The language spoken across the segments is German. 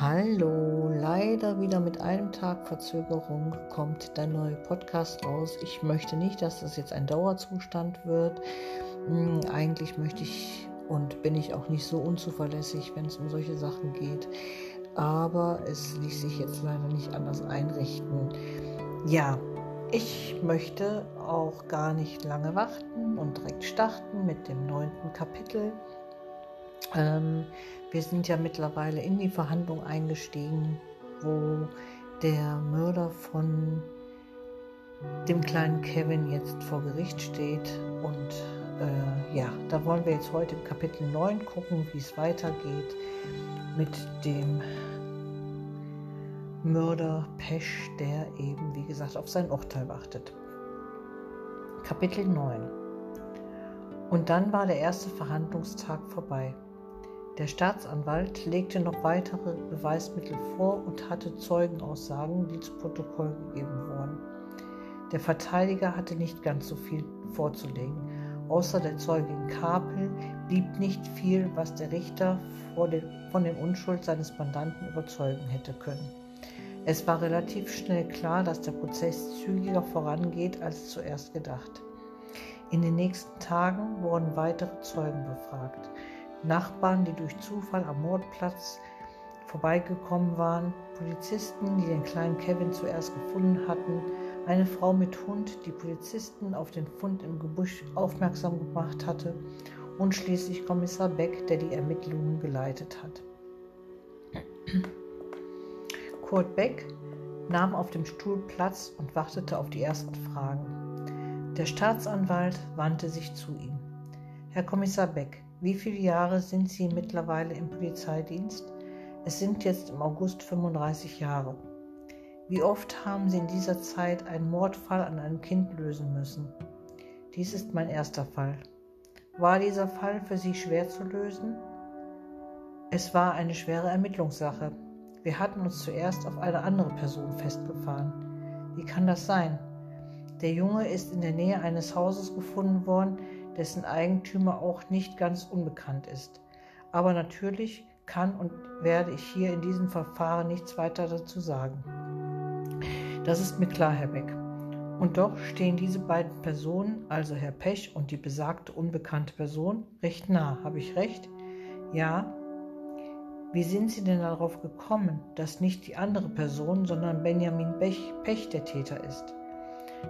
Hallo, leider wieder mit einem Tag Verzögerung kommt der neue Podcast raus. Ich möchte nicht, dass das jetzt ein Dauerzustand wird. Hm, eigentlich möchte ich und bin ich auch nicht so unzuverlässig, wenn es um solche Sachen geht. Aber es ließ sich jetzt leider nicht anders einrichten. Ja, ich möchte auch gar nicht lange warten und direkt starten mit dem neunten Kapitel. Ähm, wir sind ja mittlerweile in die Verhandlung eingestiegen, wo der Mörder von dem kleinen Kevin jetzt vor Gericht steht. Und äh, ja, da wollen wir jetzt heute im Kapitel 9 gucken, wie es weitergeht mit dem Mörder Pesch, der eben, wie gesagt, auf sein Urteil wartet. Kapitel 9. Und dann war der erste Verhandlungstag vorbei. Der Staatsanwalt legte noch weitere Beweismittel vor und hatte Zeugenaussagen, die zu Protokoll gegeben wurden. Der Verteidiger hatte nicht ganz so viel vorzulegen. Außer der Zeugin Kapel blieb nicht viel, was der Richter den, von der Unschuld seines Mandanten überzeugen hätte können. Es war relativ schnell klar, dass der Prozess zügiger vorangeht als zuerst gedacht. In den nächsten Tagen wurden weitere Zeugen befragt. Nachbarn, die durch Zufall am Mordplatz vorbeigekommen waren, Polizisten, die den kleinen Kevin zuerst gefunden hatten, eine Frau mit Hund, die Polizisten auf den Fund im Gebüsch aufmerksam gemacht hatte und schließlich Kommissar Beck, der die Ermittlungen geleitet hat. Kurt Beck nahm auf dem Stuhl Platz und wartete auf die ersten Fragen. Der Staatsanwalt wandte sich zu ihm. Herr Kommissar Beck, wie viele Jahre sind Sie mittlerweile im Polizeidienst? Es sind jetzt im August 35 Jahre. Wie oft haben Sie in dieser Zeit einen Mordfall an einem Kind lösen müssen? Dies ist mein erster Fall. War dieser Fall für Sie schwer zu lösen? Es war eine schwere Ermittlungssache. Wir hatten uns zuerst auf eine andere Person festgefahren. Wie kann das sein? Der Junge ist in der Nähe eines Hauses gefunden worden, dessen Eigentümer auch nicht ganz unbekannt ist. Aber natürlich kann und werde ich hier in diesem Verfahren nichts weiter dazu sagen. Das ist mir klar, Herr Beck. Und doch stehen diese beiden Personen, also Herr Pech und die besagte unbekannte Person, recht nah. Habe ich recht? Ja. Wie sind Sie denn darauf gekommen, dass nicht die andere Person, sondern Benjamin Pech der Täter ist?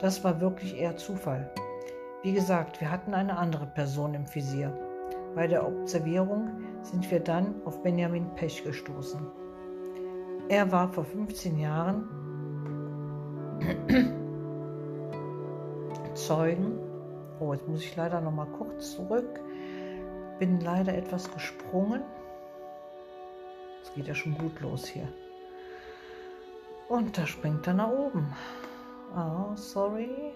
Das war wirklich eher Zufall. Wie gesagt, wir hatten eine andere Person im Visier. Bei der Observierung sind wir dann auf Benjamin Pech gestoßen. Er war vor 15 Jahren Zeugen. Oh, jetzt muss ich leider noch mal kurz zurück. Bin leider etwas gesprungen. Es geht ja schon gut los hier. Und da springt er nach oben. Oh, sorry.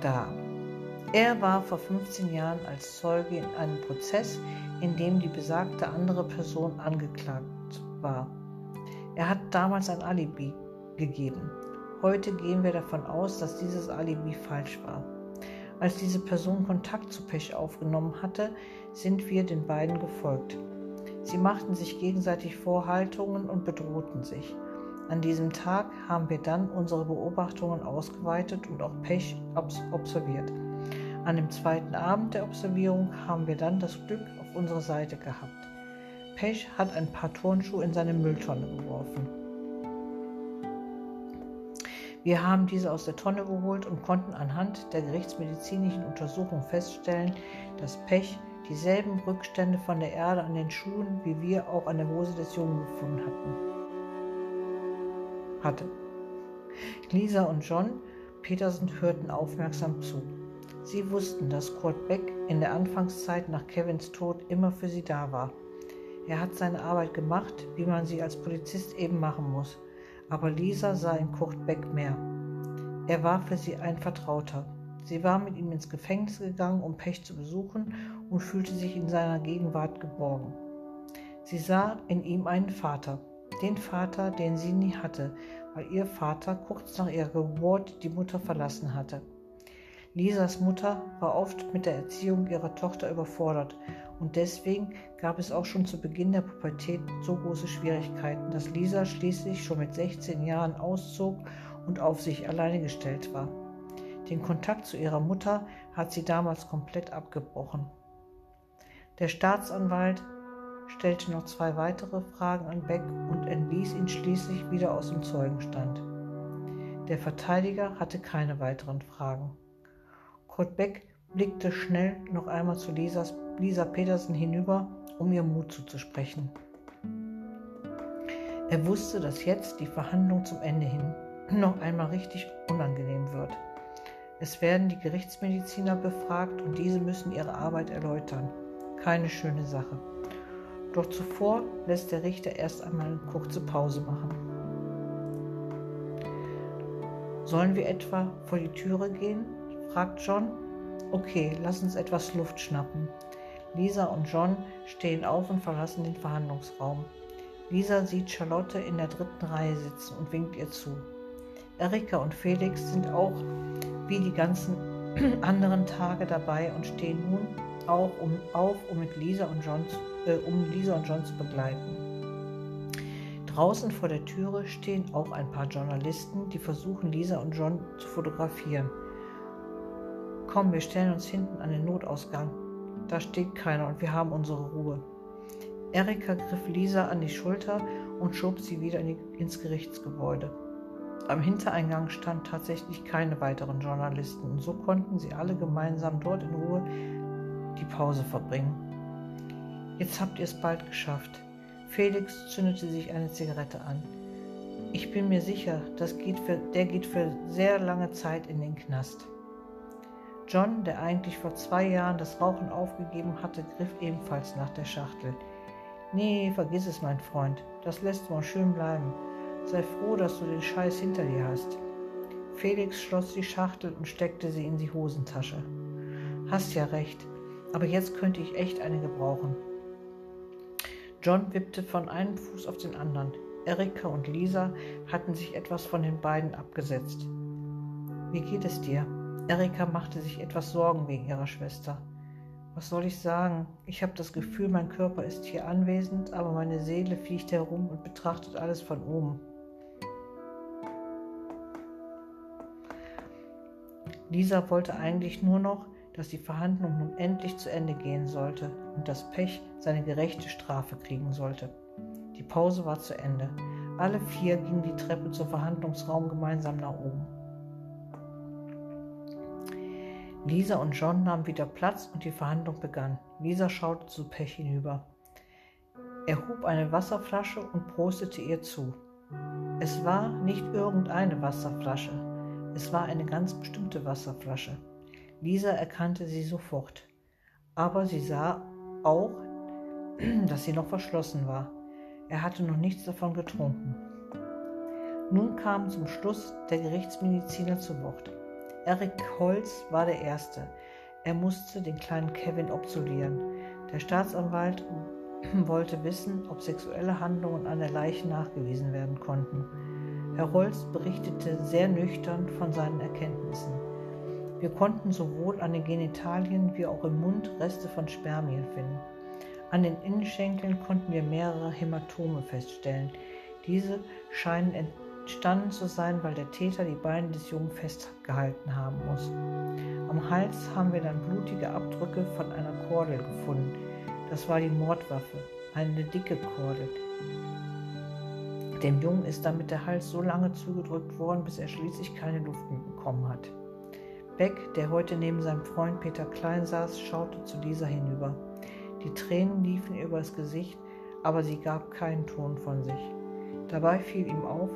Da. Er war vor 15 Jahren als Zeuge in einem Prozess, in dem die besagte andere Person angeklagt war. Er hat damals ein Alibi gegeben. Heute gehen wir davon aus, dass dieses Alibi falsch war. Als diese Person Kontakt zu Pech aufgenommen hatte, sind wir den beiden gefolgt. Sie machten sich gegenseitig Vorhaltungen und bedrohten sich. An diesem Tag haben wir dann unsere Beobachtungen ausgeweitet und auch Pech observiert. An dem zweiten Abend der Observierung haben wir dann das Glück auf unserer Seite gehabt. Pech hat ein paar Turnschuhe in seine Mülltonne geworfen. Wir haben diese aus der Tonne geholt und konnten anhand der gerichtsmedizinischen Untersuchung feststellen, dass Pech dieselben Rückstände von der Erde an den Schuhen wie wir auch an der Hose des Jungen gefunden hatten hatte. Lisa und John Peterson hörten aufmerksam zu. Sie wussten, dass Kurt Beck in der Anfangszeit nach Kevins Tod immer für sie da war. Er hat seine Arbeit gemacht, wie man sie als Polizist eben machen muss. Aber Lisa sah in Kurt Beck mehr. Er war für sie ein Vertrauter. Sie war mit ihm ins Gefängnis gegangen, um Pech zu besuchen und fühlte sich in seiner Gegenwart geborgen. Sie sah in ihm einen Vater, den Vater, den sie nie hatte, weil ihr Vater kurz nach ihrer Geburt die Mutter verlassen hatte. Lisas Mutter war oft mit der Erziehung ihrer Tochter überfordert und deswegen gab es auch schon zu Beginn der Pubertät so große Schwierigkeiten, dass Lisa schließlich schon mit 16 Jahren auszog und auf sich alleine gestellt war. Den Kontakt zu ihrer Mutter hat sie damals komplett abgebrochen. Der Staatsanwalt stellte noch zwei weitere Fragen an Beck und entließ ihn schließlich wieder aus dem Zeugenstand. Der Verteidiger hatte keine weiteren Fragen. Kurt Beck blickte schnell noch einmal zu Lisas, Lisa Petersen hinüber, um ihr Mut zuzusprechen. Er wusste, dass jetzt die Verhandlung zum Ende hin noch einmal richtig unangenehm wird. Es werden die Gerichtsmediziner befragt und diese müssen ihre Arbeit erläutern. Keine schöne Sache. Doch zuvor lässt der Richter erst einmal eine kurze Pause machen. Sollen wir etwa vor die Türe gehen? fragt John. Okay, lass uns etwas Luft schnappen. Lisa und John stehen auf und verlassen den Verhandlungsraum. Lisa sieht Charlotte in der dritten Reihe sitzen und winkt ihr zu. Erika und Felix sind auch wie die ganzen anderen Tage dabei und stehen nun auch um, auf, um mit Lisa und John, äh, um Lisa und John zu begleiten. Draußen vor der Türe stehen auch ein paar Journalisten, die versuchen, Lisa und John zu fotografieren. Komm, wir stellen uns hinten an den Notausgang. Da steht keiner und wir haben unsere Ruhe. Erika griff Lisa an die Schulter und schob sie wieder in die, ins Gerichtsgebäude. Am Hintereingang stand tatsächlich keine weiteren Journalisten und so konnten sie alle gemeinsam dort in Ruhe die Pause verbringen. Jetzt habt ihr es bald geschafft. Felix zündete sich eine Zigarette an. Ich bin mir sicher, das geht für, der geht für sehr lange Zeit in den Knast. John, der eigentlich vor zwei Jahren das Rauchen aufgegeben hatte, griff ebenfalls nach der Schachtel. Nee, vergiss es, mein Freund, das lässt mal schön bleiben. Sei froh, dass du den Scheiß hinter dir hast. Felix schloss die Schachtel und steckte sie in die Hosentasche. Hast ja recht, aber jetzt könnte ich echt eine gebrauchen. John wippte von einem Fuß auf den anderen. Erika und Lisa hatten sich etwas von den beiden abgesetzt. Wie geht es dir? Erika machte sich etwas Sorgen wegen ihrer Schwester. Was soll ich sagen? Ich habe das Gefühl, mein Körper ist hier anwesend, aber meine Seele fliegt herum und betrachtet alles von oben. Lisa wollte eigentlich nur noch, dass die Verhandlung nun endlich zu Ende gehen sollte und das Pech seine gerechte Strafe kriegen sollte. Die Pause war zu Ende. Alle vier gingen die Treppe zum Verhandlungsraum gemeinsam nach oben. Lisa und John nahmen wieder Platz und die Verhandlung begann. Lisa schaute zu Pech hinüber. Er hob eine Wasserflasche und prostete ihr zu. Es war nicht irgendeine Wasserflasche, es war eine ganz bestimmte Wasserflasche. Lisa erkannte sie sofort, aber sie sah auch, dass sie noch verschlossen war. Er hatte noch nichts davon getrunken. Nun kam zum Schluss der Gerichtsmediziner zu Wort. Eric Holz war der Erste. Er musste den kleinen Kevin obsulieren. Der Staatsanwalt wollte wissen, ob sexuelle Handlungen an der Leiche nachgewiesen werden konnten. Herr Holz berichtete sehr nüchtern von seinen Erkenntnissen. Wir konnten sowohl an den Genitalien wie auch im Mund Reste von Spermien finden. An den Innenschenkeln konnten wir mehrere Hämatome feststellen. Diese scheinen entstanden zu sein, weil der Täter die Beine des Jungen festgehalten haben muss. Am Hals haben wir dann blutige Abdrücke von einer Kordel gefunden. Das war die Mordwaffe, eine dicke Kordel. Dem Jungen ist damit der Hals so lange zugedrückt worden, bis er schließlich keine Luft mehr bekommen hat. Beck, der heute neben seinem Freund Peter Klein saß, schaute zu dieser hinüber. Die Tränen liefen ihr übers Gesicht, aber sie gab keinen Ton von sich. Dabei fiel ihm auf,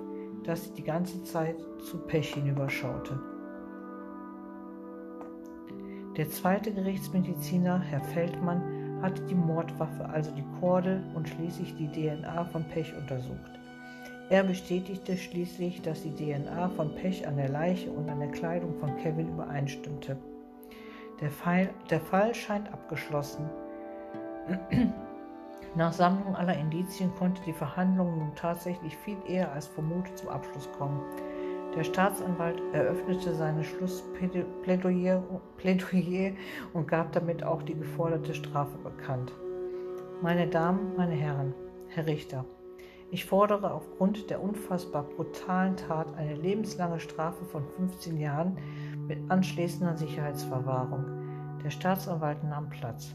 dass sie die ganze Zeit zu Pech hinüberschaute. Der zweite Gerichtsmediziner, Herr Feldmann, hatte die Mordwaffe, also die Kordel und schließlich die DNA von Pech untersucht. Er bestätigte schließlich, dass die DNA von Pech an der Leiche und an der Kleidung von Kevin übereinstimmte. Der Fall, der Fall scheint abgeschlossen. Nach Sammlung aller Indizien konnte die Verhandlung nun tatsächlich viel eher als vermutet zum Abschluss kommen. Der Staatsanwalt eröffnete seine Schlussplädoyer und gab damit auch die geforderte Strafe bekannt. Meine Damen, meine Herren, Herr Richter, ich fordere aufgrund der unfassbar brutalen Tat eine lebenslange Strafe von 15 Jahren mit anschließender Sicherheitsverwahrung. Der Staatsanwalt nahm Platz.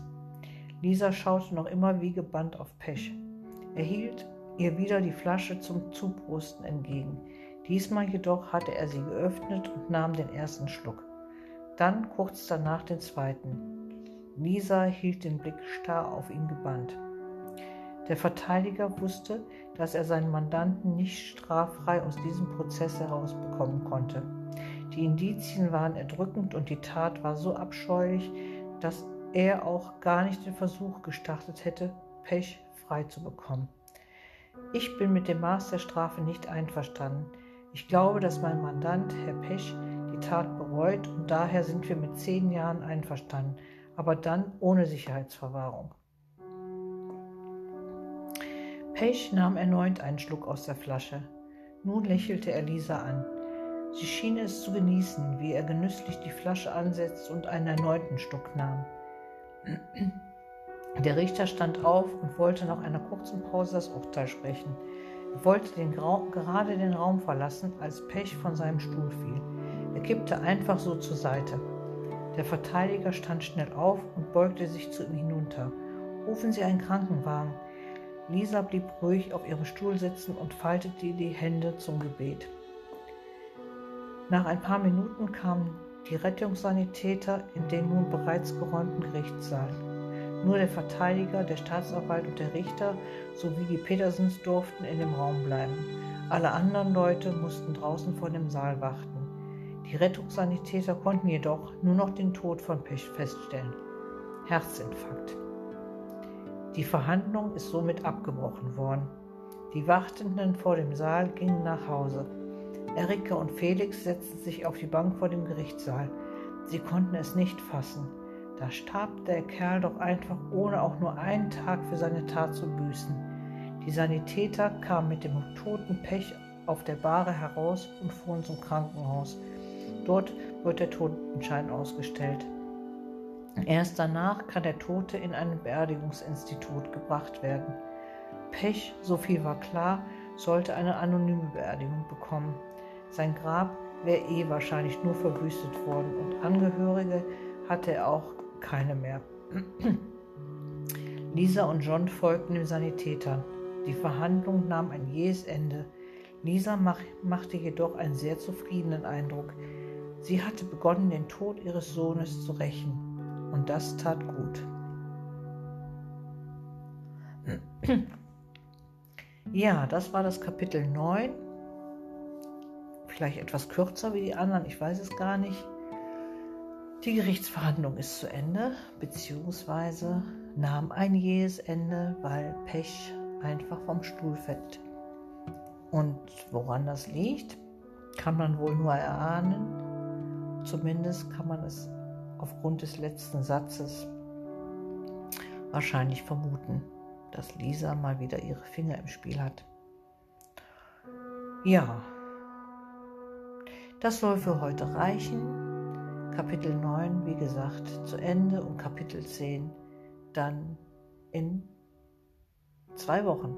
Lisa schaute noch immer wie gebannt auf Pech. Er hielt ihr wieder die Flasche zum Zubrusten entgegen. Diesmal jedoch hatte er sie geöffnet und nahm den ersten Schluck. Dann kurz danach den zweiten. Lisa hielt den Blick starr auf ihn gebannt. Der Verteidiger wusste, dass er seinen Mandanten nicht straffrei aus diesem Prozess herausbekommen konnte. Die Indizien waren erdrückend und die Tat war so abscheulich, dass er auch gar nicht den Versuch gestartet hätte, Pech frei zu bekommen. Ich bin mit dem Maß der Strafe nicht einverstanden. Ich glaube, dass mein Mandant, Herr Pech, die Tat bereut und daher sind wir mit zehn Jahren einverstanden, aber dann ohne Sicherheitsverwahrung. Pech nahm erneut einen Schluck aus der Flasche. Nun lächelte er Lisa an. Sie schien es zu genießen, wie er genüsslich die Flasche ansetzt und einen erneuten Schluck nahm. Der Richter stand auf und wollte nach einer kurzen Pause das Urteil sprechen. Er wollte den gerade den Raum verlassen, als Pech von seinem Stuhl fiel. Er kippte einfach so zur Seite. Der Verteidiger stand schnell auf und beugte sich zu ihm hinunter. Rufen Sie einen Krankenwagen. Lisa blieb ruhig auf ihrem Stuhl sitzen und faltete die Hände zum Gebet. Nach ein paar Minuten kamen die Rettungssanitäter in den nun bereits geräumten Gerichtssaal. Nur der Verteidiger, der Staatsanwalt und der Richter sowie die Petersens durften in dem Raum bleiben. Alle anderen Leute mussten draußen vor dem Saal warten. Die Rettungssanitäter konnten jedoch nur noch den Tod von Pech feststellen. Herzinfarkt. Die Verhandlung ist somit abgebrochen worden. Die Wartenden vor dem Saal gingen nach Hause. Erika und Felix setzten sich auf die Bank vor dem Gerichtssaal. Sie konnten es nicht fassen. Da starb der Kerl doch einfach, ohne auch nur einen Tag für seine Tat zu büßen. Die Sanitäter kamen mit dem toten Pech auf der Bahre heraus und fuhren zum Krankenhaus. Dort wird der Totenschein ausgestellt. Erst danach kann der Tote in ein Beerdigungsinstitut gebracht werden. Pech, so viel war klar, sollte eine anonyme Beerdigung bekommen. Sein Grab wäre eh wahrscheinlich nur verwüstet worden und Angehörige hatte er auch keine mehr. Lisa und John folgten den Sanitätern. Die Verhandlung nahm ein jähes Ende. Lisa mach, machte jedoch einen sehr zufriedenen Eindruck. Sie hatte begonnen, den Tod ihres Sohnes zu rächen und das tat gut. Ja, das war das Kapitel 9. Vielleicht etwas kürzer wie die anderen, ich weiß es gar nicht. Die Gerichtsverhandlung ist zu Ende, beziehungsweise nahm ein jähes Ende, weil Pech einfach vom Stuhl fällt. Und woran das liegt, kann man wohl nur erahnen. Zumindest kann man es aufgrund des letzten Satzes wahrscheinlich vermuten, dass Lisa mal wieder ihre Finger im Spiel hat. Ja, das soll für heute reichen. Kapitel 9, wie gesagt, zu Ende und Kapitel 10 dann in zwei Wochen.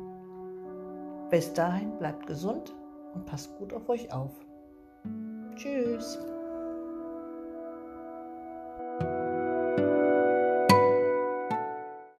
Bis dahin bleibt gesund und passt gut auf euch auf. Tschüss.